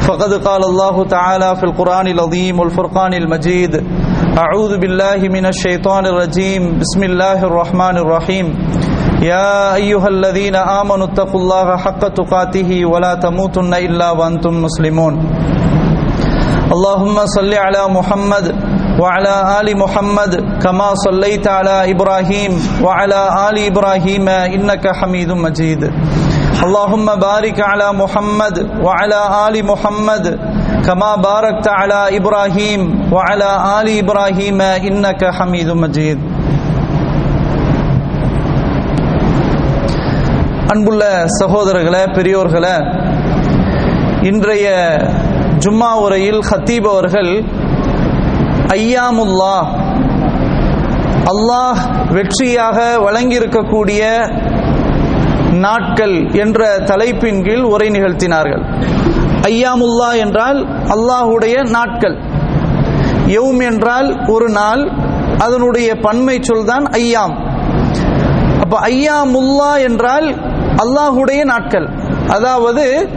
فقد قال الله تعالى في القرآن العظيم والفرقان المجيد أعوذ بالله من الشيطان الرجيم. بسم الله الرحمن الرحيم. يا أيها الذين آمنوا اتقوا الله حق تقاته ولا تموتن إلا وأنتم مسلمون. اللهم صل على محمد وعلى آل محمد كما صليت على إبراهيم وعلى آل إبراهيم إنك حميد مجيد. اللهم بارك على محمد وعلى آل محمد كما باركت على إبراهيم وعلى آل إبراهيم إنك حميد مجيد அன்புள்ள சகோதரர்களே பெரியோர்களே இன்றைய ஜும்மா உரையில் ஹத்தீப் அவர்கள் ஐயாமுல்லா அல்லாஹ் வெற்றியாக வழங்கியிருக்கக்கூடிய நாட்கள் என்ற தலைப்பின் கீழ் உரை நிகழ்த்தினார்கள். ஐயாமுல்லா என்றால் அல்லாஹுடைய நாட்கள். யௌம் என்றால் ஒரு நாள். அதனுடைய பன்மை சொல்தான் ஐயாம். அப்ப ஐயாமுல்லா என்றால் அல்லாஹுடைய நாட்கள். அதாவது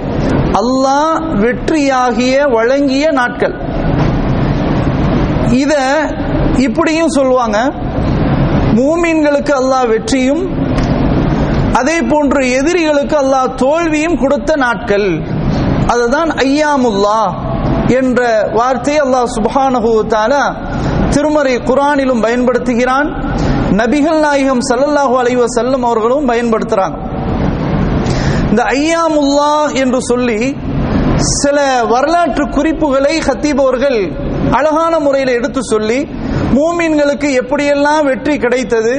அல்லாஹ் வெற்றியாகிய வழங்கிய நாட்கள். இத இப்படியும் சொல்லுவாங்க மூமீன்களுக்கு அல்லாஹ் வெற்றியும் அதே போன்று எதிரிகளுக்கு அல்லாஹ் தோல்வியும் கொடுத்த நாட்கள். அதுதான் ஐயாமுல்லா என்ற வார்த்தையை அல்லாஹ் சுபஹானஹு தாலா திருமறை குரானிலும் பயன்படுத்துகிறான். நபிகள் நாயகம் சல்லல்லாஹு அலைவ செல்லும் அவர்களும் பயன்படுத்துறாங்க. இந்த ஐயாமுல்லா என்று சொல்லி சில வரலாற்று குறிப்புகளை ஹத்தீப் அவர்கள் அழகான முறையில் எடுத்து சொல்லி மூமீன்களுக்கு எப்படியெல்லாம் வெற்றி கிடைத்தது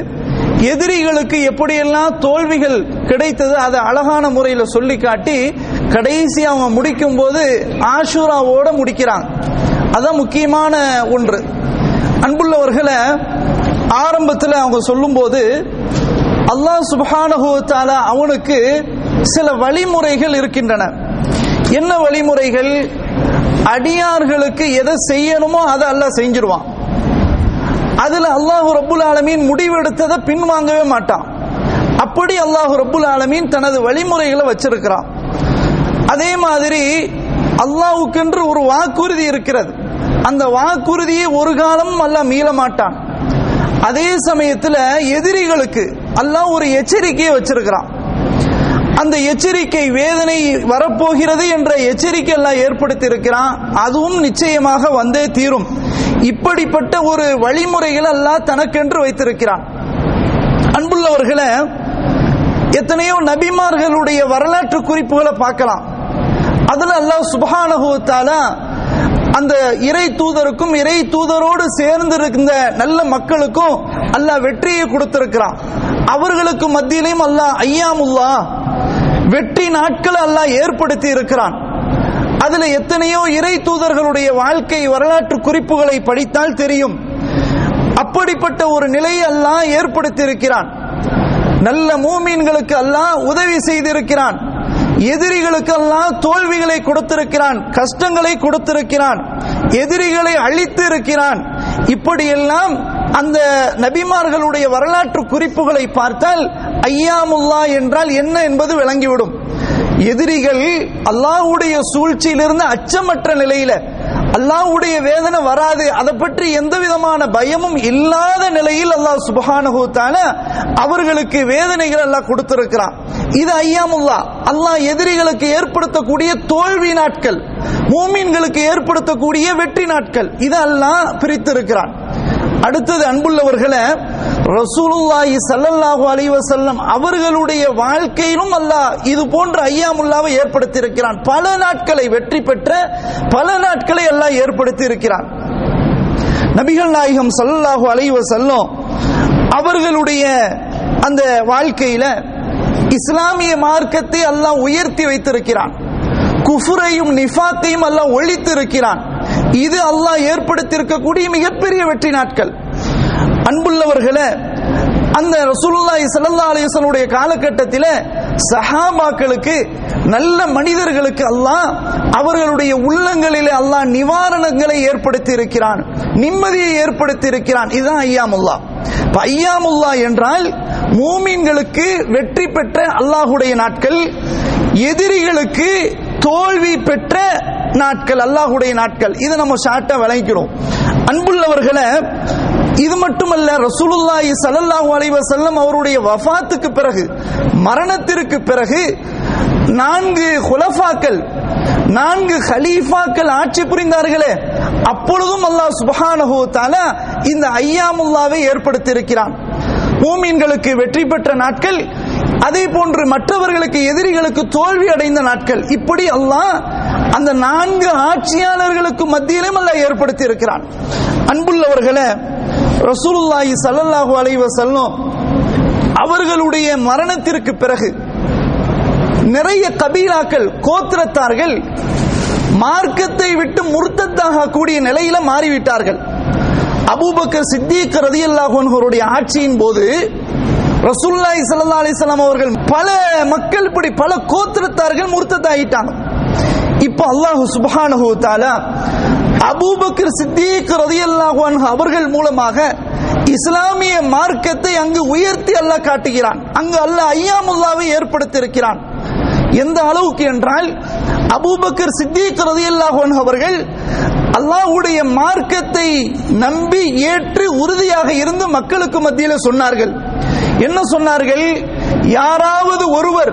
எதிரிகளுக்கு எப்படியெல்லாம் தோல்விகள் கிடைத்தது அதை அழகான முறையில் சொல்லி காட்டி கடைசி அவங்க முடிக்கும் போது ஆஷூராவோட முடிக்கிறாங்க. அதான் முக்கியமான ஒன்று. அன்புள்ளவர்களை ஆரம்பத்தில் அவங்க சொல்லும்போது அல்லாஹ் சுபஹானஹுத்தால அவனுக்கு சில வழிமுறைகள் இருக்கின்றன. என்ன வழிமுறைகள்? அடியார்களுக்கு எதை செய்யணுமோ அதை அல்லாஹ் செஞ்சிருவான். அதுல அல்லாஹு ரபுல் ஆலமீன் முடிவெடுத்ததை பின்வாங்கவே மாட்டான். அப்படி அல்லாஹு ரபுல் ஆலமீன் தனது வழிமுறைகளை வச்சிருக்கிறான். அதே மாதிரி அல்லாஹுக்கென்று ஒரு வாக்குறுதி இருக்கிறது. அந்த வாக்குறுதியை ஒரு காலம் அல்லாஹ் மீள மாட்டான். அதே சமயத்தில் எதிரிகளுக்கு அல்லாஹ் ஒரு எச்சரிக்கையை வச்சிருக்கிறான். அந்த எச்சரிக்கை வேதனை வரப்போகிறது என்ற எச்சரிக்கை எல்லாம் ஏற்படுத்தி இருக்கிறான் அதுவும் நிச்சயமாக வந்தே தீரும். இப்படிப்பட்ட ஒரு வழிமுறைகள் எல்லாம் தனக்கென்று வைத்திருக்கிறான். அன்புள்ளவர்களை எத்தனையோ நபிமார்களுடைய வரலாற்று குறிப்புகளை பார்க்கலாம். அதுல அல்லாஹ் சுபஹானகுவத்தால அந்த இறை தூதருக்கும் இறை தூதரோடு சேர்ந்து இருந்த நல்ல மக்களுக்கும் அல்லாஹ் வெற்றியை கொடுத்திருக்கிறான். அவர்களுக்கு மத்தியிலையும் அல்லாஹ் ஐயாமுல்லா வெற்றி நாட்களை அல்லாஹ் ஏற்படுத்தி இருக்கிறான். அதுல எத்தனையோ இறை தூதர்களுடைய வாழ்க்கை வரலாற்று குறிப்புகளை படித்தால் தெரியும். அப்படிப்பட்ட ஒரு நிலையை அல்லாஹ் ஏற்படுத்தி இருக்கிறான் நல்ல மூமீன்களுக்கு அல்லாஹ் உதவி செய்திருக்கிறான். எதிரிகளுக்கு அல்லாஹ் தோல்விகளை கொடுத்திருக்கிறான் கஷ்டங்களை கொடுத்திருக்கிறான் எதிரிகளை அழித்து இருக்கிறான் இப்படியெல்லாம் அந்த நபிமார்களுடைய வரலாற்று குறிப்புகளை பார்த்தால் ஐயாமுல்லா என்றால் என்ன என்பது விளங்கிவிடும். எதிரிகள் அல்லாஹுடைய சூழ்ச்சியிலிருந்து அச்சமற்ற நிலையில அல்லாஹ்வுடைய வேதனை வராது. அதை பற்றி எந்த விதமான பயமும் இல்லாத நிலையில் அல்லாஹ் சுபஹானஹூத்தான அவர்களுக்கு வேதனைகள் எல்லாம் கொடுத்திருக்கிறான். இது ஐயாமுல்லா. அல்லாஹ் எதிரிகளுக்கு ஏற்படுத்தக்கூடிய தோல்வி நாட்கள் மூமீன்களுக்கு ஏற்படுத்தக்கூடிய வெற்றி நாட்கள் இதெல்லாம் பிரித்திருக்கிறான். அடுத்தது அன்புள்ளவர்களை ரசூலுல்லாஹி சல்லல்லாஹு அலைஹி வஸல்லம் அவர்களுடைய வாழ்க்கையிலும் அல்லாஹ் இது போன்ற ஐயாமுல்லாவை ஏற்படுத்தி இருக்கிறான் பல நாட்களை வெற்றி பெற்ற பல நாட்களை அல்லாஹ் ஏற்படுத்தி இருக்கிறான் நபிகள் நாயகம் சல்லல்லாஹு அலைஹி வஸல்லம் அவர்களுடைய அந்த வாழ்க்கையில இஸ்லாமிய மார்க்கத்தை அல்லாஹ் உயர்த்தி வைத்திருக்கிறான். குஃபுரையும் நிஃபாத்தையும் அல்லாஹ் ஒழித்து இருக்கிறான் இது அல்லாஹ் ஏற்படுத்தியிருக்கக்கூடிய மிகப்பெரிய வெற்றி நாட்கள். அன்புள்ளவர்களே அந்த ரசூலுல்லாஹி ஸல்லல்லாஹு அலைஹி வஸல்லுடைய காலகட்டத்தில் சஹாபாக்களுக்கு நல்ல மனிதர்களுக்கு அல்லாஹ் அவர்களுடைய உள்ளங்களிலே அல்லாஹ் நிவாரணங்களை ஏற்படுத்தி இருக்கிறான் நிம்மதியை ஏற்படுத்தி இருக்கிறான் இதுதான் ஐயாமுல்லா. ஐயாமுல்லா என்றால் மூமின்களுக்கு வெற்றி பெற்ற அல்லாஹுடைய நாட்கள் எதிரிகளுக்கு தோல்வி பெற்ற நாட்கள் அல்லாஹுடைய நாட்கள். இதை நம்ம ஷார்ட்டா விளங்கிக்கிறோம். அன்புள்ளவர்களை இது மட்டுமல்ல ரசூலுல்லாஹி சல்லல்லாஹு அலைஹி வஸல்லம் அவருடைய வஃபாத்துக்கு பிறகு மரணத்திற்கு பிறகு நான்கு குலஃபாக்கள் நான்கு ஹலீஃபாக்கள் ஆட்சி புரிந்தார்களே அப்பொழுதும் அல்லாஹ் சுபஹானஹு தஆலா இந்த ஐயாமுல்லாவை ஏற்படுத்தி இருக்கிறான் மூமின்களுக்கு வெற்றி பெற்ற நாட்கள் அதே போன்று மற்றவர்களுக்கு எதிரிகளுக்கு தோல்வி அடைந்த நாட்கள். இப்படி அல்லாஹ் அந்த நான்கு ஆட்சியாளர்களுக்கு மத்தியிலும் அல்லாஹ் ஏற்படுத்தி இருக்கிறான் அன்புள்ளவர்களே ரசூலுல்லாஹி சல்லல்லாஹு அலைஹி வஸல்லம் அவர்களுடைய மரணத்திற்கு பிறகு நிறைய கபீலாக்கள் கோத்திரத்தார்கள் மார்க்கத்தை விட்டு முர்த்தத்தாக கூடிய நிலையில மாறிவிட்டார்கள். அபூபக்கர் சித்திக் ரதியல்லாஹு ஆட்சியின் போது ரசூலுல்லாஹி ஸல்லல்லாஹு அலிஸ்லாம் அவர்கள் பல மக்கள் இப்படி பல கோத்திரத்தார்கள் முர்த்தத்தாயிட்டாங்க இப்போ அல்லாஹ் சுப்ஹானஹு தாலா அபூபக்கர் சித்திக் ரதியல்லாஹு அவர்கள் மூலமாக இஸ்லாமிய மார்க்கத்தை அங்கு உயர்த்தி அல்லாஹ் காட்டுகிறான். அங்கு அல்லாஹ் ஐயாமுல்லாவை ஏற்படுத்தி இருக்கிறான் எந்த அளவுக்கு என்றால் அபூபக்கர் சித்திக் ரதியல்லாஹு அவர்கள் அல்லாஹ்வுடைய மார்க்கத்தை நம்பி ஏற்று உறுதியாக இருந்து மக்களுக்கு மத்தியில் சொன்னார்கள். என்ன சொன்னார்கள்? யாராவது ஒருவர்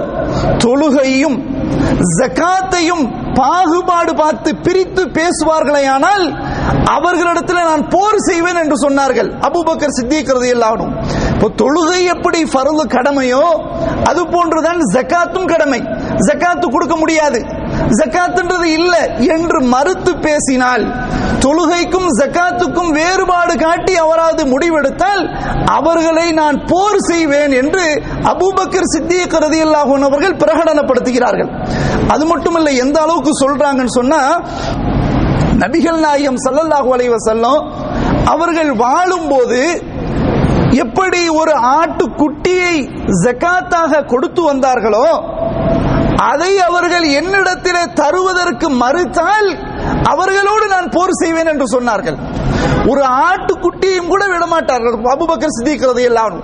தொழுகையும் ஜகாத்தையும் பாகுபாடு பார்த்து பிரித்து பேசுவார்களே ஆனால் அவர்களிடத்தில் நான் போர் செய்வேன் என்று சொன்னார்கள். அபூபக்கர் சித்திக்கிறது எல்லாரும் இப்போ தொழுகை எப்படி ஃபர்லு கடமையோ அது போன்றுதான் ஜகாத்தும் கடமை. ஜக்காத்து கொடுக்க முடியாது. ஜக்காத்துன்றது இல்ல என்று மறுத்து பேசினால் தொழுகைக்கும் ஜக்காத்துக்கும் வேறுபாடு காட்டி அவராது முடிவெடுத்தால் அவர்களை நான் போர் செய்வேன் என்று அபூபக்கர் சித்திய கருதியல்லாகும் அவர்கள் பிரகடனப்படுத்துகிறார்கள். அது மட்டுமல்ல எந்த அளவுக்கு சொல்றாங்கன்னு சொன்னா நபிகள் நாயகம் சல்லல்லாஹு அலைவ வஸல்லம் அவர்கள் வாழும்போது எப்படி ஒரு ஆட்டு குட்டியை ஜக்காத்தாக கொடுத்து வந்தார்களோ அதை அவர்கள் என்னிடத்திலே தருவதற்கு மறுத்தால் அவர்களோடு நான் போர் செய்வேன் என்று சொன்னார்கள். ஒரு ஆட்டுக்குட்டியும் கூட விடமாட்டார்கள். அபுபக்கர் சித்திக்கிறது எல்லாம்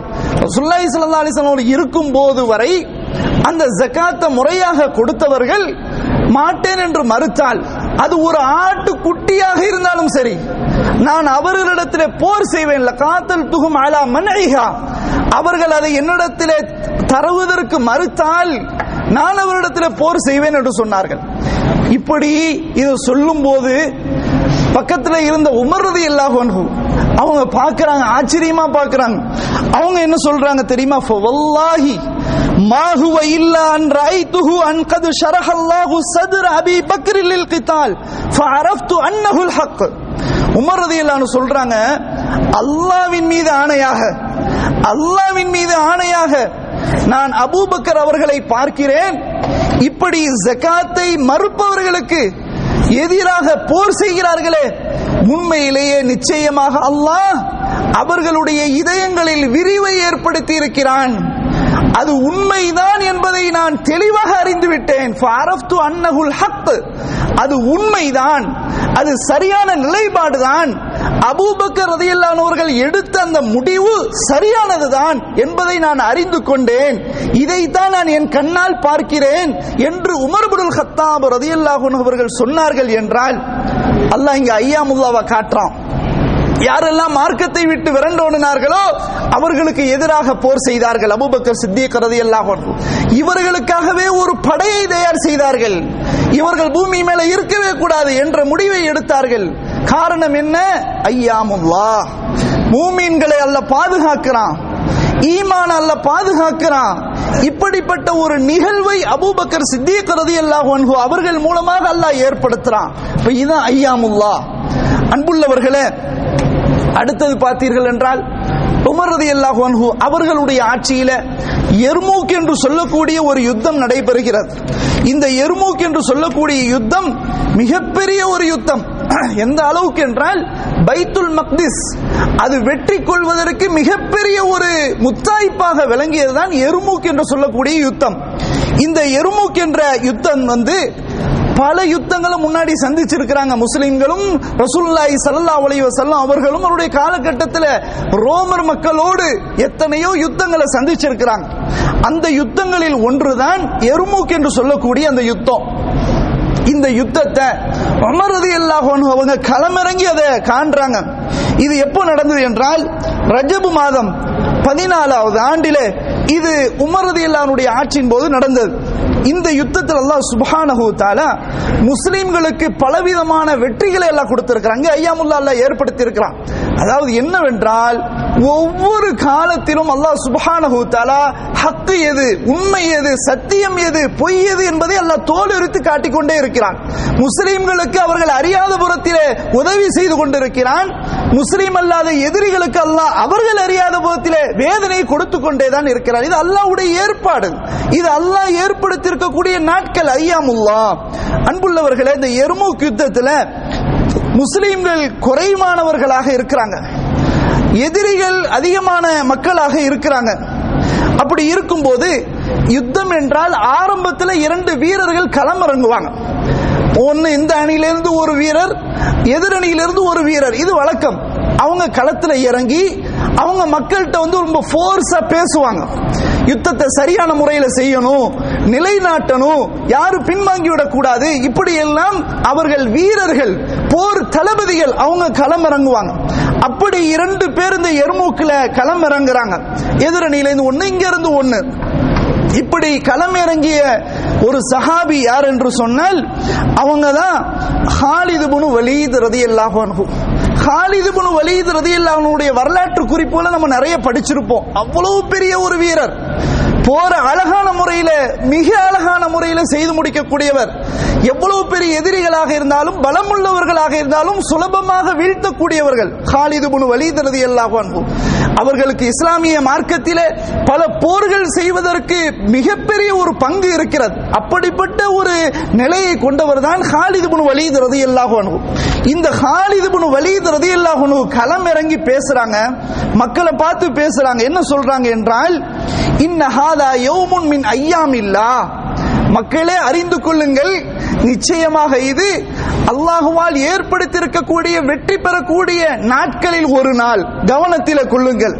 சுல்லாய் சல்லா அலிஸ்லாம் இருக்கும் போது வரை அந்த ஜக்காத்தை முறையாக கொடுத்தவர்கள் மாட்டேன் என்று மறுத்தால் அது ஒரு ஆட்டு குட்டியாக இருந்தாலும் சரி நான் அவர்களிடத்திலே போர் செய்வேன். காத்தல் துகும் அலா மன்ஐஹா அவர்கள் அதை என்னிடத்திலே தருவதற்கு மறுத்தால் நான் அவரிடத்தில் போர் செய்வேன் என்று சொன்னார்கள். இப்படி இது சொல்லும் போது பக்கத்துல இருந்த உமர்றது எல்லாகும் அவங்க பாக்குறாங்க ஆச்சரியமா பாக்குறாங்க அவங்க என்ன சொல்றாங்க தெரியுமா? வல்லாஹி மாஹுவ இல்லா அன் ரைத்துஹு அன் கது ஷரஹல்லாஹு சதுர அபி பக்ரில் லில் கிதால் ஃபஅரஃப்து அன்னஹுல் ஹக். உமர் ரதியல்லாஹு சொல்றாங்க அல்லாஹ்வின் மீது ஆணையாக அல்லாஹ்வின் மீது ஆணையாக நான் அபூபக்கர் அவர்களை பார்க்கிறேன். இப்படி ஜகாத்தை மறுப்பவர்களுக்கு எதிராக போர் செய்கிறார்களே உண்மையிலேயே நிச்சயமாக அல்லாஹ் அவர்களுடைய இதயங்களில் விரிவை ஏற்படுத்தி இருக்கிறான் அது உண்மைதான் என்பதை நான் தெளிவாக அறிந்துவிட்டேன். அன்னகுல் அது உண்மைதான். அது சரியான நிலைப்பாடுதான். அபூபக்கர் ரதியல்லானவர்கள் எடுத்த அந்த முடிவு சரியானதுதான் என்பதை நான் அறிந்து கொண்டேன். இதைத்தான் நான் என் கண்ணால் பார்க்கிறேன் என்று உமர்புல் ஹத்தாப் ரதியல்லாஹு அவர்கள் சொன்னார்கள் என்றால் அல்லாஹ் இங்க ஐயாமுல்லாவை காட்டுறான். யாரெல்லாம் மார்க்கத்தை விட்டு விரண்டோடினார்களோ அவர்களுக்கு எதிராக போர் செய்தார்கள் அபுபக்கர் சித்திக் ரதியல்லாஹு இவர்களுக்காகவே ஒரு படையை தயார் செய்தார்கள். இவர்கள் பூமி மேல இருக்கவே கூடாது என்ற முடிவை எடுத்தார்கள். காரணம் என்ன? ஐயாமுல்லா மூமீன்களை அல்ல பாதுகாக்கிறான். ஈமான் அல்ல பாதுகாக்கிறான். இப்படிப்பட்ட ஒரு நிகழ்வை அபூபக்கர் சித்திக் ரதியல்லாஹு அன்ஹு அவர்கள் மூலமாக அல்லாஹ் ஏற்படுத்துறான். இப்ப இதுதான் ஐயாமுல்லா அன்புள்ளவர்களே அடுத்தது பார்த்தீர்கள் என்றால் உமர் ரதியல்லாஹு அவர்களுடைய ஆட்சியில எர்மூக் என்று சொல்லக்கூடிய ஒரு யுத்தம் நடைபெறுகிறது. இந்த எர்மூக் என்று சொல்லக்கூடிய யுத்தம் மிகப்பெரிய ஒரு யுத்தம். எந்த அளவுக்கு என்றால் பைத்துல் மக்திஸ். அது வெற்றி கொள்வதற்கு மிகப்பெரிய ஒரு முத்தாய்ப்பாக விளங்கியதுதான் எருமூக் என்று சொல்லக்கூடிய யுத்தம். இந்த எருமூக் என்ற யுத்தம் வந்து பல யுத்தங்களை முன்னாடி சந்திச்சிருக்கிறாங்க முஸ்லிம்களும் ரசூல்லாய் சல்லா அலைஹி செல்லம் அவர்களும் அவருடைய காலகட்டத்தில் ரோமர் மக்களோடு எத்தனையோ யுத்தங்களை சந்திச்சிருக்கிறாங்க. அந்த யுத்தங்களில் ஒன்றுதான் எருமூக் என்று சொல்லக்கூடிய அந்த யுத்தம். இந்த யுத்தத்தை அமரதி ரலியல்லாஹு அவங்க களமிறங்கி அதை காண்றாங்க. இது எப்போ நடந்தது என்றால் ரஜபு மாதம் பதினாலாவது ஆண்டிலே இது உமரதி ரலியல்லாஹுடைய ஆட்சியின் போது நடந்தது. இந்த யுத்தத்தில் அல்லாஹ் சுப்ஹானஹு தஆலா பலவிதமான வெற்றிகளை எல்லாம் கொடுத்திருக்கிறாங்க ஐயாமுல்லா அல்லாஹ் ஏற்படுத்தி இருக்கிறான் அதாவது என்னவென்றால் ஒவ்வொரு காலத்திலும் அல்லாஹ் சுப்ஹானஹு தஆலா ஹக்கு எது உண்மை எது சத்தியம் எது பொய் எது என்பதை அல்லாஹ் தோலுரித்து காட்டிக்கொண்டே இருக்கிறான். முஸ்லிம்களுக்கு அவர்கள் அறியாத புறத்திலே உதவி செய்து கொண்டிருக்கிறான். முஸ்லீம் அல்லாத எதிரிகளுக்கு அல்லாஹ் அவர்கள் அறியாத புறத்திலே வேதனை கொடுத்து கொண்டே தான் இருக்கிறார் இது அல்லாஹ்வுடைய ஏற்பாடு. இது அல்லாஹ் ஏற்படுத்தியிருக்கக்கூடிய நாட்கள் ஐயாமுல்லா. அன்புள்ளவர்களே இந்த எருமூக் யுத்தத்தில் முஸ்லீம்கள் குறைவானவர்களாக இருக்கிறாங்க. எதிரிகள் அதிகமான மக்களாக இருக்கிறாங்க. அப்படி இருக்கும்போது யுத்தம் என்றால் ஆரம்பத்தில் இரண்டு வீரர்கள் களமிறங்குவாங்க. ஒன்னு இந்த அணியிலிருந்து ஒரு வீரர் எதிரணியிலிருந்து ஒரு வீரர். இது வழக்கம். அவங்க களத்தில் இறங்கி அவங்க மக்கள்கிட்ட வந்து ரொம்ப ஃபோர்ஸா பேசுவாங்க. யுத்தத்தை சரியான முறையில் செய்யணும். நிலைநாட்டணும். யாரும் பின்வாங்கி விடக்கூடாது இப்படி எல்லாம் அவர்கள் வீரர்கள் போர் தளபதிகள் அவங்க களமிறங்குவாங்க. அப்படி இரண்டு பேர் இந்த எருமூக்கில் களமிறங்குறாங்க. எதிரணியிலேருந்து ஒன்று இங்கேருந்து ஒன்று இப்படி களமிறங்கிய ஒரு சஹாபி யார் என்று சொன்னால் அவங்க தான் ஹாலிது புனு வலீத் ரதி அன்ஹு. ஹாலிது புனு ரதி ரதியல்லாஹுடைய வரலாற்று குறிப்புகளை நம்ம நிறைய படிச்சிருப்போம். அவ்வளவு பெரிய ஒரு வீரர். போற அழகான முறையில மிக அழகான முறையில செய்து முடிக்கக்கூடியவர். எவ்வளவு பெரிய எதிரிகளாக இருந்தாலும் பலமுள்ளவர்களாக இருந்தாலும் சுலபமாக வீழ்த்தக்கூடியவர்கள். ஹாலிது புனு வலிதரது ரதியல்லாஹு அவர்களுக்கு இஸ்லாமிய மார்க்கத்திலே பல போர்கள் செய்வதற்கு மிகப்பெரிய ஒரு பங்கு இருக்கிறது. அப்படிப்பட்ட ஒரு நிலையை கொண்டவர் தான் ஹாலிது புனு வலீத் ரதியல்லாஹு இந்த ஹாலிது புனு வலீத் ரதியல்லாஹு களம் இறங்கி பேசுறாங்க. மக்களை பார்த்து பேசுறாங்க. என்ன சொல்றாங்க என்றால் இன்னஹாதா யௌமுன் மின் ஐயாமில்லா. மக்களே அறிந்து கொள்ளுங்கள். நிச்சயமாக இது அல்லாஹுவால் ஏற்படுத்தியிருக்கக்கூடிய வெற்றி பெறக்கூடிய நாட்களில் ஒரு நாள். கவனத்தில் கொள்ளுங்கள்.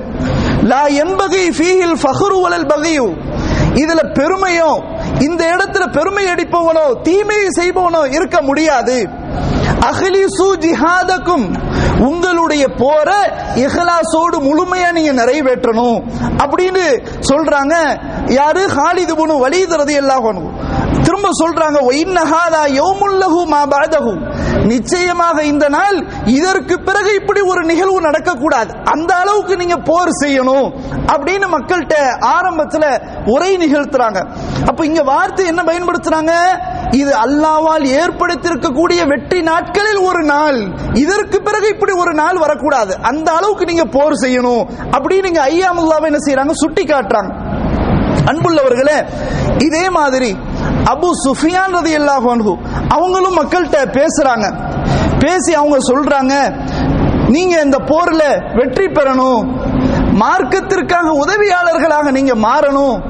லா என்பகை ஃபீஹில் ஃபஹ்ரு வலல் பகியு இதுல பெருமையோ இந்த இடத்துல பெருமை அடிப்பவனோ தீமையை செய்பவனோ இருக்க முடியாது. அஹ்லிசு ஜிஹாதக்கும் உங்களுடைய போற இஹலாசோடு முழுமையா நீங்க நிறைவேற்றணும் அப்படின்னு சொல்றாங்க. யாரு? ஹாலிது புனு வலிதுறது எல்லாம் திரும்ப சொல்றாங்க ஒயின்னஹாதா யௌமுல்லஹு மா பாதஹு நிச்சயமாக இந்த நாள் இதற்கு பிறகு இப்படி ஒரு நிகழ்வு நடக்கக்கூடாது. அந்த அளவுக்கு நீங்க போர் செய்யணும் அப்படின்னு மக்கள்கிட்ட ஆரம்பத்துல உரை நிகழ்த்துறாங்க. அப்ப இங்க வார்த்தை என்ன பயன்படுத்துறாங்க? இது அல்லாவால் ஏற்படுத்தியிருக்கக்கூடிய வெற்றி நாட்களில் ஒரு நாள். இதற்கு பிறகு இப்படி ஒரு நாள் வரக்கூடாது. அந்த அளவுக்கு நீங்க போர் செய்யணும். அப்படின்னு நீங்க ஐயாமுல்லாவை என்ன செய்யறாங்க சுட்டி காட்டுறாங்க அன்புள்ளவர்களே இதே மாதிரி அபு சுஃபியான் ரதி அல்லாஹ் அவங்களும் மக்கள்கிட்ட பேசுறாங்க. பேசி அவங்க சொல்றாங்க நீங்க இந்த போர்ல வெற்றி பெறணும். மார்க்கத்திற்காக உதவியாளர்களாக நீங்க மாறணும்.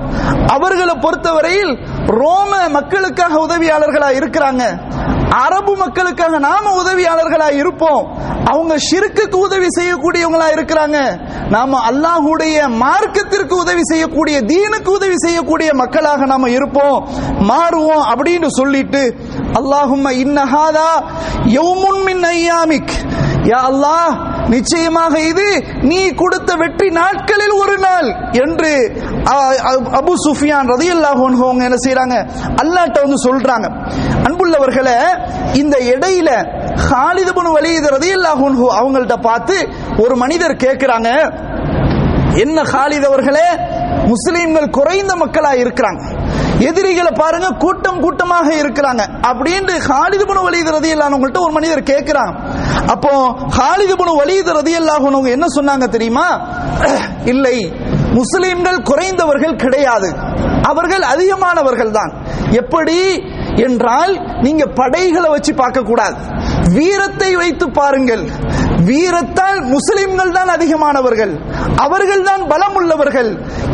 அவர்களை பொறுத்தவரையில் ரோம மக்களுக்காக உதவியாளர்களா இருக்கிறாங்க. அரபு மக்களுக்காக நாம உதவியாளர்களா இருப்போம். அவங்க ஷிருக்குக்கு உதவி செய்யக்கூடியவங்களா இருக்கிறாங்க. நாம அல்லாஹுடைய மார்க்கத்திற்கு உதவி செய்யக்கூடிய தீனுக்கு உதவி செய்யக்கூடிய மக்களாக நாம இருப்போம். மாறுவோம் அப்படின்னு சொல்லிட்டு அல்லாஹும் இன்னஹாதா யௌமுன் மின் ஐயாமிக். யா அல்லாஹ் நிச்சயமாக இது நீ கொடுத்த வெற்றி நாட்களில் ஒரு நாள் என்று அபு சுஃபியான் ரதியல்லாஹு அவங்க என்ன செய்யறாங்க அல்லாட்ட வந்து சொல்றாங்க. அன்புள்ளவர்களே இந்த இடையில ஹாலிது பின் ரதி ரதியல்லாஹு அவங்கள்ட்ட பார்த்து ஒரு மனிதர் கேட்கிறாங்க என்ன ஹாலித் அவர்களே? முஸ்லீம்கள் குறைந்த மக்களா இருக்கிறாங்க. எதிரிகளை பாருங்க கூட்டம் கூட்டமாக இருக்கிறாங்க. அப்படின்னு ஹாலிது புனு வலிது ரதி உங்கள்ட்ட ஒரு மனிதர் கேட்கிறான். அப்போ ஹாலிது புனு வலிது ரதி அல்லாஹ் என்ன சொன்னாங்க தெரியுமா? இல்லை முஸ்லிம்கள் குறைந்தவர்கள் கிடையாது. அவர்கள் அதிகமானவர்கள் தான். எப்படி? என்றால் நீங்க படைகளை வச்சு பார்க்க கூடாது வீரத்தை வைத்து பாருங்கள். வீரத்தால் முஸ்லிம்கள் தான் அதிகமானவர்கள். அவர்கள் தான் பலம் உள்ளவர்கள்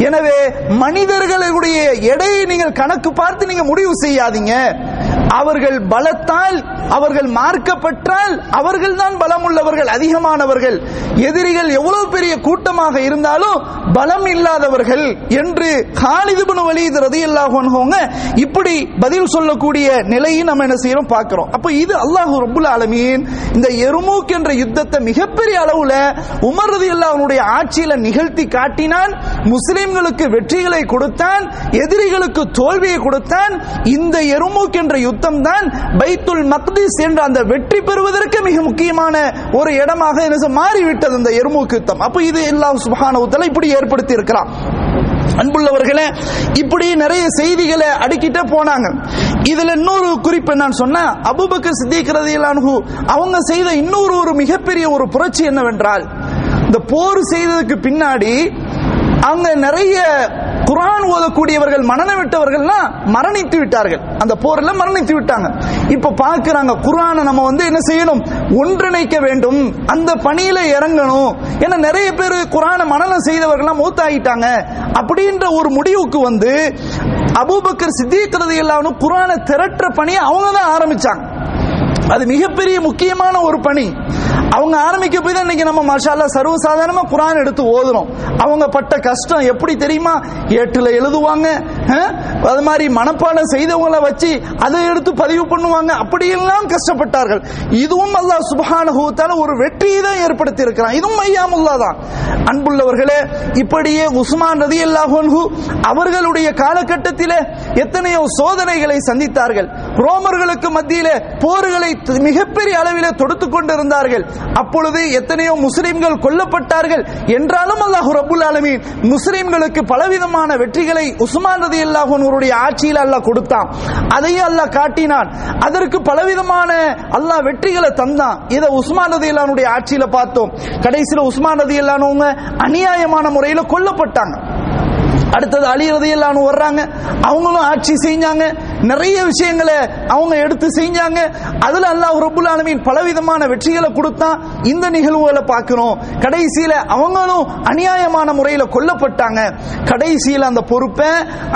எனவே மனிதர்களுடைய எடையை நீங்கள் கணக்கு பார்த்து நீங்க முடிவு செய்யாதீங்க. அவர்கள் பலத்தால் அவர்கள் மார்க்கப்பட்டால் அவர்கள் தான் பலம் உள்ளவர்கள் அதிகமானவர்கள். எதிரிகள் எவ்வளவு பெரிய கூட்டமாக இருந்தாலும் பலம் இல்லாதவர்கள் என்று காலிதுபுன் வலிது ரதி அன்ஹுங்க இப்படி பதில் சொல்லக்கூடிய நிலையை நம்ம என்ன செய்யறோம்? பார்க்கிறோம். அப்ப இது அல்லாஹு ரபுல் ஆலமீன் இந்த எருமூக் என்ற யுத்தத்தை மிகப்பெரிய அளவுல உமர் ரதி அல்லாஹனுடைய ஆட்சியில நிகழ்த்தி காட்டினான். முஸ்லிம்களுக்கு வெற்றிகளை கொடுத்தான். எதிரிகளுக்கு தோல்வியை கொடுத்தான். இந்த எருமூக் என்ற யுத்தம் தான் பைத்துல் மக்திஸ் என்ற அந்த வெற்றி பெறுவதற்கு மிக முக்கியமான ஒரு இடமாக என்ன மாறிவிட்டது இந்த எருமூக் யுத்தம். அப்ப இது எல்லாம் சுபஹானஹு இப்படி ஏற்படுத்தி இருக்கிறான் அன்புள்ளவர்களே இப்படி நிறைய செய்திகளை அடுக்கிட்டே போனாங்க. இதுல இன்னொரு குறிப்பு என்னன்னு சொன்னா அபுபக்கர் சித்திக் அவங்க செய்த இன்னொரு ஒரு மிகப்பெரிய ஒரு புரட்சி என்னவென்றால் இந்த போர் செய்ததுக்கு பின்னாடி அங்க நிறைய குரான் ஓதக்கூடியவர்கள் மரணம் விட்டவர்கள்லாம் மரணித்து விட்டார்கள். அந்த போர்ல மரணித்து விட்டாங்க. இப்ப பாக்குறாங்க குரானை நம்ம வந்து என்ன செய்யணும்? ஒன்றிணைக்க வேண்டும். அந்த பணியில இறங்கணும். ஏன்னா நிறைய பேர் குர்ஆனை மனநம் செய்தவர்கள்லாம் மூத்தாயிட்டாங்க. அப்படின்ற ஒரு முடிவுக்கு வந்து அபூபக்கர் சித்திக் ரலியல்லாஹு குரானை திரட்டுற பணியை அவங்க தான் ஆரம்பிச்சாங்க. அது மிகப்பெரிய முக்கியமான ஒரு பணி. அவங்க ஆரம்பிக்க போய் தான் இன்னைக்கு நம்ம மாஷா சர்வசாதாரணமா குரான் எடுத்து ஓதுறோம். அவங்க பட்ட கஷ்டம் எப்படி தெரியுமா? ஏட்டுல எழுதுவாங்க அது மாதிரி மனப்பாடம் செய்தவங்கள வச்சு அதை எடுத்து பதிவு பண்ணுவாங்க. அப்படியெல்லாம் கஷ்டப்பட்டார்கள். இதுவும் அல்லாஹ் சுப்ஹானஹு ஒரு வெற்றியை தான் ஏற்படுத்தி இருக்கிறான் இதுவும் ஐயாமுல்லா தான். அன்புள்ளவர்களே இப்படியே உஸ்மான் ரதி அல்லாஹு அவர்களுடைய காலகட்டத்திலே எத்தனையோ சோதனைகளை சந்தித்தார்கள். ரோமர்களுக்கு மத்தியிலே போர்களை த- மிகப்பெரிய அளவில் தொடுத்து கொண்டிருந்தார்கள். அப்பொழுது எத்தனையோ முஸ்லிம்கள் கொல்லப்பட்டார்கள். என்றாலும் அல்லாஹ் ரபுல் ஆலமீன் முஸ்லிம்களுக்கு பலவிதமான வெற்றிகளை உஸ்மான் ரதி அல்லாஹனுடைய ஆட்சியில் அல்லாஹ் கொடுத்தான். அதையும் அல்லாஹ் காட்டினான். அதற்கு பலவிதமான அல்லாஹ் வெற்றிகளை தந்தான். இதை உஸ்மான் ரதி அல்லானுடைய ஆட்சியில பார்த்தோம். கடைசியில உஸ்மான் ரதி அல்லானவங்க அநியாயமான முறையில் கொல்லப்பட்டாங்க. அடுத்தது அலி ரதியல்லானு வர்றாங்க. அவங்களும் ஆட்சி செஞ்சாங்க. நிறைய விஷயங்களை அவங்க எடுத்து செஞ்சாங்க. அதுல அல்லாஹ் ரபுல் ஆலமின் பலவிதமான வெற்றிகளை கொடுத்தா இந்த நிகழ்வுகளை பார்க்கிறோம். கடைசியில அவங்களும் அநியாயமான முறையில கொல்லப்பட்டாங்க. கடைசியில அந்த பொறுப்பை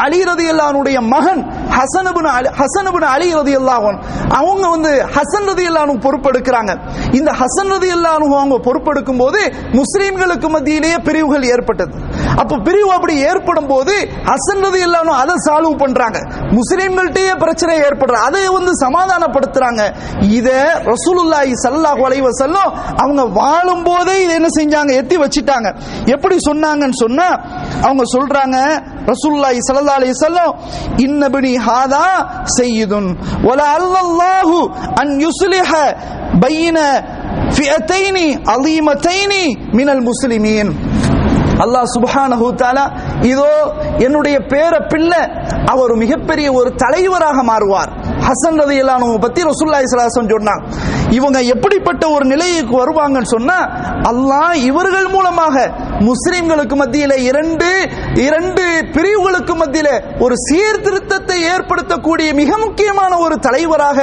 அலி ரதியல்லானுடைய மகன் ஹசனபுன் அலி ஹசனபுன் அலி ரதியல்லாஹன் அவங்க வந்து ஹசன் ரதியல்லானு பொறுப்பெடுக்கிறாங்க. இந்த ஹசன் ரதியல்லானு அவங்க பொறுப்பெடுக்கும் போது முஸ்லீம்களுக்கு மத்தியிலேயே பிரிவுகள் ஏற்பட்டது. அப்ப பிரிவு அப்படி ஏற்படும் போது ஹசன் ரதியல்லானு அதை சால்வ் பண்றாங்க. முஸ்லீம்கள்ட்டயே பிரச்சனை ஏற்படுற அதை வந்து சமாதானப்படுத்துறாங்க. இத ரசூலுல்லாஹி சல்லாஹ் அலைஹி வஸல்லம் அவங்க வாழும் போதே இதை என்ன செஞ்சாங்க? எத்தி வச்சிட்டாங்க. எப்படி சொன்னாங்கன்னு சொன்னா அவங்க சொல்றாங்க ரசூலுல்லாஹி ஸல்லல்லாஹு அலைஹி வஸல்லம் இன்னபினி ஹாதா சய்யிதுன் வல அல்லாஹு அன் யுஸ்லிஹ பைன ஃபியத்தைனி அலீமத்தைனி மினல் முஸ்லிமீன். அல்லாஹ் சுபஹான தஆலா இதோ என்னுடைய பேர பிள்ளை அவர் மிகப்பெரிய ஒரு தலைவராக மாறுவார். ஹசன் ரதியல்லாஹு பத்தி ரசூலுல்லாஹி இஸ்லாசன் சொன்னாங்க இவங்க எப்படிப்பட்ட ஒரு நிலைக்கு வருவாங்கன்னு சொன்னா அல்லாஹ் இவர்கள் மூலமாக முஸ்லிம்களுக்கு மத்தியில இரண்டு இரண்டு பிரிவுகளுக்கு மத்தியில ஒரு சீர்திருத்தத்தை ஏற்படுத்தக்கூடிய மிக முக்கியமான ஒரு தலைவராக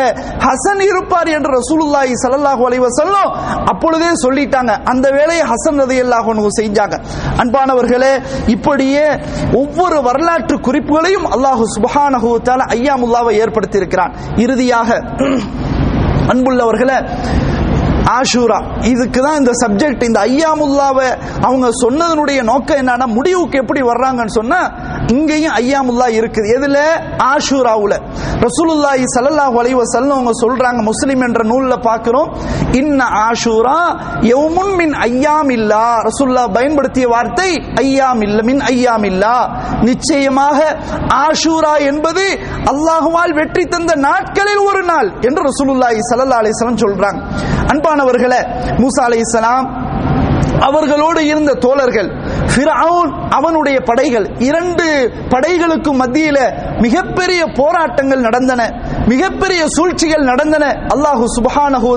ஹசன் இருப்பார் என்று ரசூலுல்லாஹி ஸல்லல்லாஹு அலைஹி வஸல்லம் அப்பொழுதே சொல்லிட்டாங்க. அந்த வேலையை ஹசன் ரதியல்லாஹு அன்ஹு செஞ்சாங்க. அன்பானவர்களே இப்படியே ஒவ்வொரு வரலாற்று குறிப்புகளையும் அல்லாஹு சுப்ஹானஹு வ தஆலா ஐயாமுல்லாவை ஏற்படுத்தி இருக்கிறான் இறுதியாக அன்புள்ளவர்களே ஆஷூரா. இதுக்கு தான் இந்த சப்ஜெக்ட் இந்த ஐயாமுல்லாவை அவங்க சொன்னதனுடைய நோக்கம் என்னன்னா முடிவுக்கு எப்படி வர்றாங்கன்னு சொன்னா இங்கேயும் ஐயாமுல்லா இருக்குது. எதுல? ஆஷூராவுல. ரசூலுல்லாஹி ஸல்லல்லாஹு அலைஹி வஸல்லம் அவங்க சொல்றாங்க முஸ்லிம் என்ற நூல்ல பார்க்கிறோம். இன்ன ஆஷூரா யௌமுன் மின் ஐயாமில்லா. ரசூலுல்லாஹ் பயன்படுத்திய வார்த்தை ஐயாமில்ல மின் ஐயாமில்லா. நிச்சயமாக ஆஷூரா என்பது அல்லாஹுவால் வெற்றி தந்த நாட்களில் ஒரு நாள் என்று ரசூலுல்லாஹி ஸல்லல்லாஹு அலைஹி வஸல்லம் சொல்றாங்க. அன்பானவர்களே மூசா அலைஹிஸ்ஸலாம் அவர்களோடு இருந்த தோழர்கள் ஃபிரவுன் அவனுடைய படைகள் இரண்டு படைகளுக்கு மத்தியில மிகப்பெரிய போராட்டங்கள் நடந்தன. மிகப்பெரிய சூழ்ச்சிகள் நடந்தன. அல்லாஹு சுபஹானஹு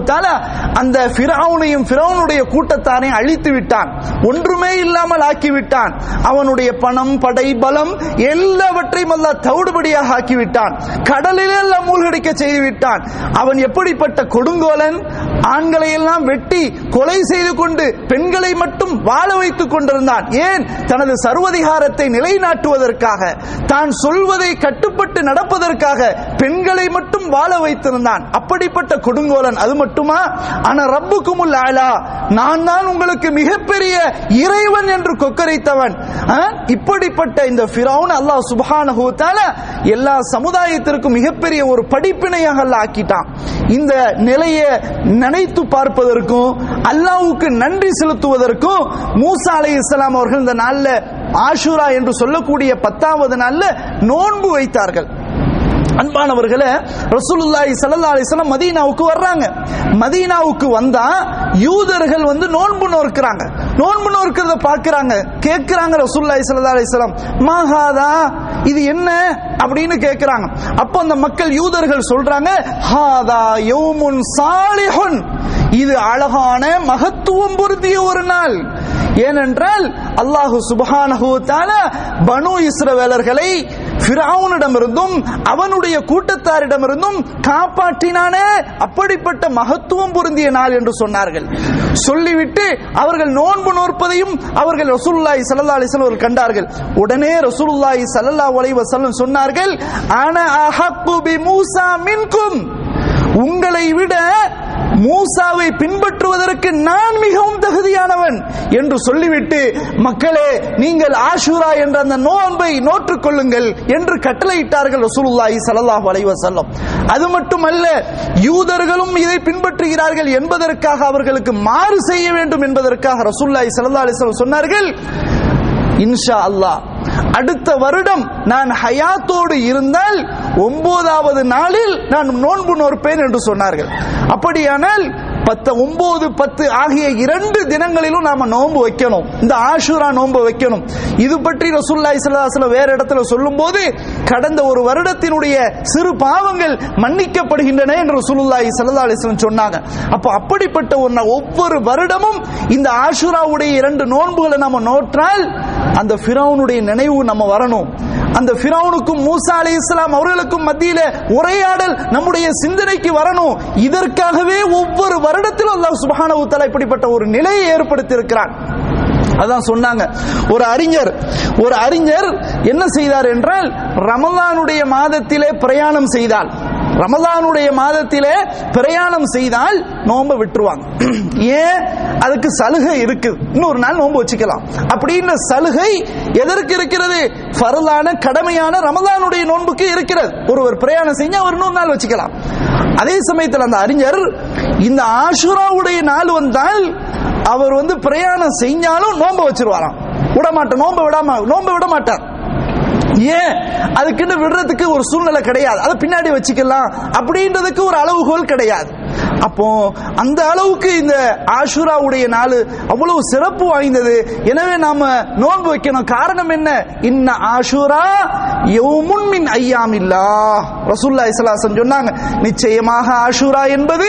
அந்த ஃபிரௌனையும் ஃபிரௌனுடைய கூட்டத்தாரை அழித்து விட்டான். ஒன்றுமே இல்லாமல் ஆக்கிவிட்டான் அவனுடைய பணம் படை பலம் எல்லாவற்றையும் அல்லாஹ் தவிடுபடியாக ஆக்கி விட்டான். கடலிலே எல்லாம் மூழ்கடிக்க செய்து விட்டான். அவன் எப்படிப்பட்ட கொடுங்கோலன்? ஆண்களை எல்லாம் வெட்டி கொலை செய்து கொண்டு பெண்களை மட்டும் வாழ வைத்துக் கொண்டிருந்தான். ஏன்? தனது சர்வதிகாரத்தை நிலைநாட்டுவதற்காக. தான் சொல்வதை கட்டுப்பட்டு நடப்பதற்காக பெண்களை மட்டும் வாழ வைத்திருந்தான். அப்படிப்பட்ட கொடுங்கோலன் அது மட்டுமா? ஆனா ரப்புக்குமுல் ஆலா நான் தான் உங்களுக்கு மிகப்பெரிய இறைவன் என்று கொக்கரைத்தவன். ஆ? இப்படிப்பட்ட இந்த ஃபிரௌன் அல்லாஹ் சுப்ஹானஹு எல்லா சமுதாயத்திற்கும் மிகப்பெரிய ஒரு படிப்பினையாக அல்லாஹ் ஆக்கிட்டான். இந்த நிலையை நினைத்து பார்ப்பதற்கும் அல்லாஹ்வுக்கு நன்றி செலுத்துவதற்கும் மூசா அலைஹிஸ்ஸலாம் அவர்கள் இந்த நாள்ல ஆஷூரா என்று சொல்லக்கூடிய பத்தாவது நாள்ல நோன்பு வைத்தார்கள். அன்பானவர்களே ரசூலுல்லாஹி ஸல்லல்லாஹு அலைஹி வஸல்லம் மதீனாவுக்கு வர்றாங்க. மதீனாவுக்கு வந்தா யூதர்கள் வந்து நோன்பு நோர்க்கறாங்க. நோன்பு நோர்க்கிறத பார்க்கறாங்க. கேக்குறாங்க ரசூலுல்லாஹி ஸல்லல்லாஹு அலைஹி வஸல்லம் மாஹாதா இது என்ன? அப்படின்னு கேக்குறாங்க அப்போ அந்த மக்கள் யூதர்கள் சொல்றாங்க ஹாதா யௌமுன் சாலிஹுன். இது அழகான மகத்துவம் பொருந்திய ஒரு நாள். ஏனென்றால் அல்லாஹு சுபஹானஹு தஆலா பனு இஸ்ரவேலர்களை பிரவுனிடமிருந்தும் அவனுடைய கூட்டத்தாரிடமிருந்தும் காப்பாற்றினானே அப்படிப்பட்ட மகத்துவம் பொருந்திய நாள் என்று சொன்னார்கள். சொல்லிவிட்டு அவர்கள் நோன்பு நோற்பதையும் அவர்கள் ரசூலுல்லாஹி ஸல்லல்லாஹு அலைஹி வஸல்லம் அவர்கள் கண்டார்கள். உடனே ரசூலுல்லாஹி ஸல்லல்லாஹு அலைஹி வஸல்லம் சொன்னார்கள் அன அஹக்கு பி மூசா மின்கும். உங்களை விட மூசாவை பின்பற்றுவதற்கு நான் மிகவும் தகுதியானவன் என்று சொல்லிவிட்டு மக்களே நீங்கள் ஆஷூரா என்ற அந்த நோன்பை நோற்றுக் கொள்ளுங்கள் என்று கட்டளையிட்டார்கள் ரசூலுல்லாஹி ஸல்லல்லாஹு அலைவசல்லம் அது மட்டுமல்ல யூதர்களும் இதை பின்பற்றுகிறார்கள் என்பதற்காக அவர்களுக்கு மாறு செய்ய வேண்டும் என்பதற்காக ரசூலுல்லாஹி சல்லா அலைஹி சொன்னார்கள் இன்ஷா அல்லாஹ் அடுத்த வருடம் நான் ஹயாத்தோடு இருந்தால் ஒன்பதாவது நாளில் நான் நோன்பு நோற்பேன் என்று சொன்னார்கள். அப்படியானால் பத்து ஒன்பது பத்து ஆகிய இரண்டு தினங்களிலும் நாம நோன்பு வைக்கணும். இந்த ஆஷுரா நோன்பு வைக்கணும். இது பற்றி ரசூல்லா சல்லாஹ் வேற இடத்துல சொல்லும்போது கடந்த ஒரு வருடத்தினுடைய சிறு பாவங்கள் மன்னிக்கப்படுகின்றன என்று ரசூலுல்லாஹி ஸல்லல்லாஹு அலைஹி சொன்னாங்க. அப்போ அப்படிப்பட்ட ஒன்ன ஒவ்வொரு வருடமும் இந்த ஆஷுராவுடைய இரண்டு நோன்புகளை நம்ம நோற்றால் அந்த ஃபிரௌனுடைய நினைவு நம்ம வரணும். அந்த பிரவுனுக்கும் மூசா அலி இஸ்லாம் அவர்களுக்கும் மத்தியில உரையாடல் நம்முடைய சிந்தனைக்கு வரணும். இதற்காகவே ஒவ்வொரு வருடத்திலும் அல்லாஹ் சுப்ஹானஹு தஆலா இப்படிப்பட்ட ஒரு நிலையை ஏற்படுத்தி இருக்கிறான் அதான் சொன்னாங்க. ஒரு அறிஞர் ஒரு அறிஞர் என்ன செய்தார் என்றால் ரமலானுடைய மாதத்திலே பிரயாணம் செய்தால் ரமதானுடைய மாதத்திலே பிரயாணம் செய்தால் நோன்பை விட்டுருவாங்க. ஏன்? அதுக்கு சலுகை இருக்கு. இன்னொரு நாள் நோன்பு வச்சுக்கலாம். அப்படின்ற சலுகை எதற்கு இருக்கிறது? ஃபரலான கடமையான ரமதானுடைய நோன்புக்கு இருக்கிறது. ஒருவர் பிரயாணம் செஞ்சு அவர் இன்னொரு நாள் வச்சுக்கலாம். அதே சமயத்தில் அந்த அறிஞர் இந்த ஆஷுராவுடைய நாள் வந்தால் அவர் வந்து பிரயாணம் செஞ்சாலும் நோன்பை வச்சிருவாராம். விட நோன்பு நோன்பை விடாம நோன்பை விட மாட்டார் ஏன்? அதுக்குன்னு விடுறதுக்கு ஒரு சூழ்நிலை கிடையாது. அதை பின்னாடி வச்சுக்கலாம். அப்படின்றதுக்கு ஒரு அளவுகோல் கிடையாது. அப்போ அந்த அளவுக்கு இந்த ஆஷுராவுடைய நாள் அவ்வளவு சிறப்பு வாய்ந்தது. எனவே நாம நோன்பு வைக்கணும். காரணம் என்ன? இன்ன ஆஷுரா யௌமுன்மின் ஐயாமில்லா ரசூல்லா இஸ்லாசன் சொன்னாங்க நிச்சயமாக ஆஷுரா என்பது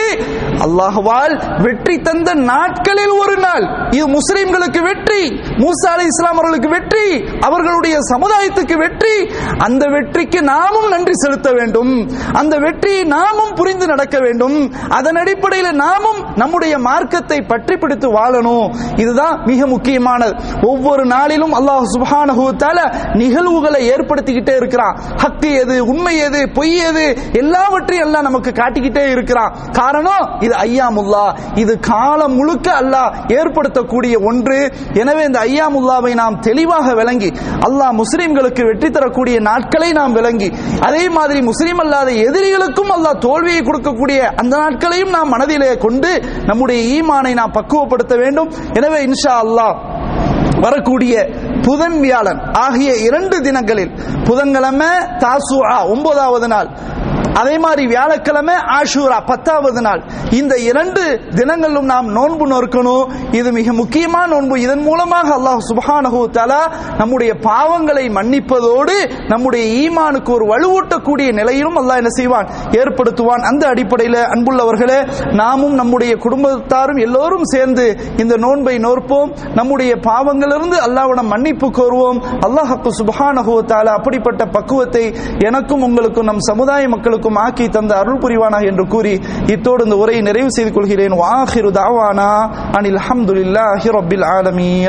அல்லாஹ்வால் வெற்றி தந்த நாட்களில் ஒரு நாள். இது முஸ்லிம்களுக்கு வெற்றி மூசா அலி இஸ்லாம் அவர்களுக்கு வெற்றி அவர்களுடைய சமுதாயத்துக்கு வெற்றி. அந்த வெற்றிக்கு நாமும் நன்றி செலுத்த வேண்டும். அந்த வெற்றியை நாமும் புரிந்து நடக்க வேண்டும். அதன் அடிப்படையில் நாமும் நம்முடைய மார்க்கத்தை பற்றி பிடித்து வாழணும். இதுதான் மிக முக்கியமானது. ஒவ்வொரு நாளிலும் அல்லாஹ் சுப்ஹானஹு நிகழ்வுகளை ஏற்படுத்திக்கிட்டே இருக்கிறான். ஹக்கு எது உண்மை எது பொய் எது எல்லாவற்றையும் எல்லாம் நமக்கு காட்டிக்கிட்டே இருக்கிறான். காரணம் இது ஐயாமுல்லா. இது காலம் முழுக்க அல்லாஹ் ஏற்படுத்தக்கூடிய ஒன்று. எனவே இந்த ஐயாமுல்லாவை நாம் தெளிவாக விளங்கி அல்லாஹ் முஸ்லிம்களுக்கு வெற்றி தரக்கூடிய நாட்களை நாம் விளங்கி அதே மாதிரி முஸ்லீம் அல்லாத எதிரிகளுக்கும் அல்லாஹ் தோல்வியை கொடுக்கக்கூடிய அந்த நாட்கள் நாட்களையும் நாம் மனதிலே கொண்டு நம்முடைய ஈமானை நாம் பக்குவப்படுத்த வேண்டும். எனவே இன்ஷா அல்லாஹ் வரக்கூடிய புதன் வியாழன் ஆகிய இரண்டு தினங்களில் புதன்கிழமை தாசுஆ ஒன்பதாவது நாள் அதே மாதிரி வியாழக்கிழமை ஆஷூரா பத்தாவது நாள். இந்த இரண்டு தினங்களும் நாம் நோன்பு நோக்கணும் இது மிக முக்கியமான நோன்பு. இதன் மூலமாக அல்லாஹ் சுபஹானஹு தலா நம்முடைய பாவங்களை மன்னிப்பதோடு நம்முடைய ஈமானுக்கு ஒரு வலுவூட்டக்கூடிய நிலையிலும் அல்லாஹ் என்ன செய்வான்? ஏற்படுத்துவான். அந்த அடிப்படையில் அன்புள்ளவர்களே நாமும் நம்முடைய குடும்பத்தாரும் எல்லோரும் சேர்ந்து இந்த நோன்பை நோற்போம். நம்முடைய பாவங்களிலிருந்து அல்லாஹ்விடம் மன்னிப்பு கோருவோம். அல்லாஹ்க்கு சுபஹானஹு தாலா அப்படிப்பட்ட பக்குவத்தை எனக்கும் உங்களுக்கும் நம் சமுதாய மக்களுக்கும் ஆக்கி தந்த அருள் புரிவானாக என்று கூறி இத்தோடு இந்த உரையை நிறைவு செய்து கொள்கிறேன். வாஹிரு தாவானா அனில் அல்ஹம்துலில்லாஹி ரப்பில் ஆலமீன்.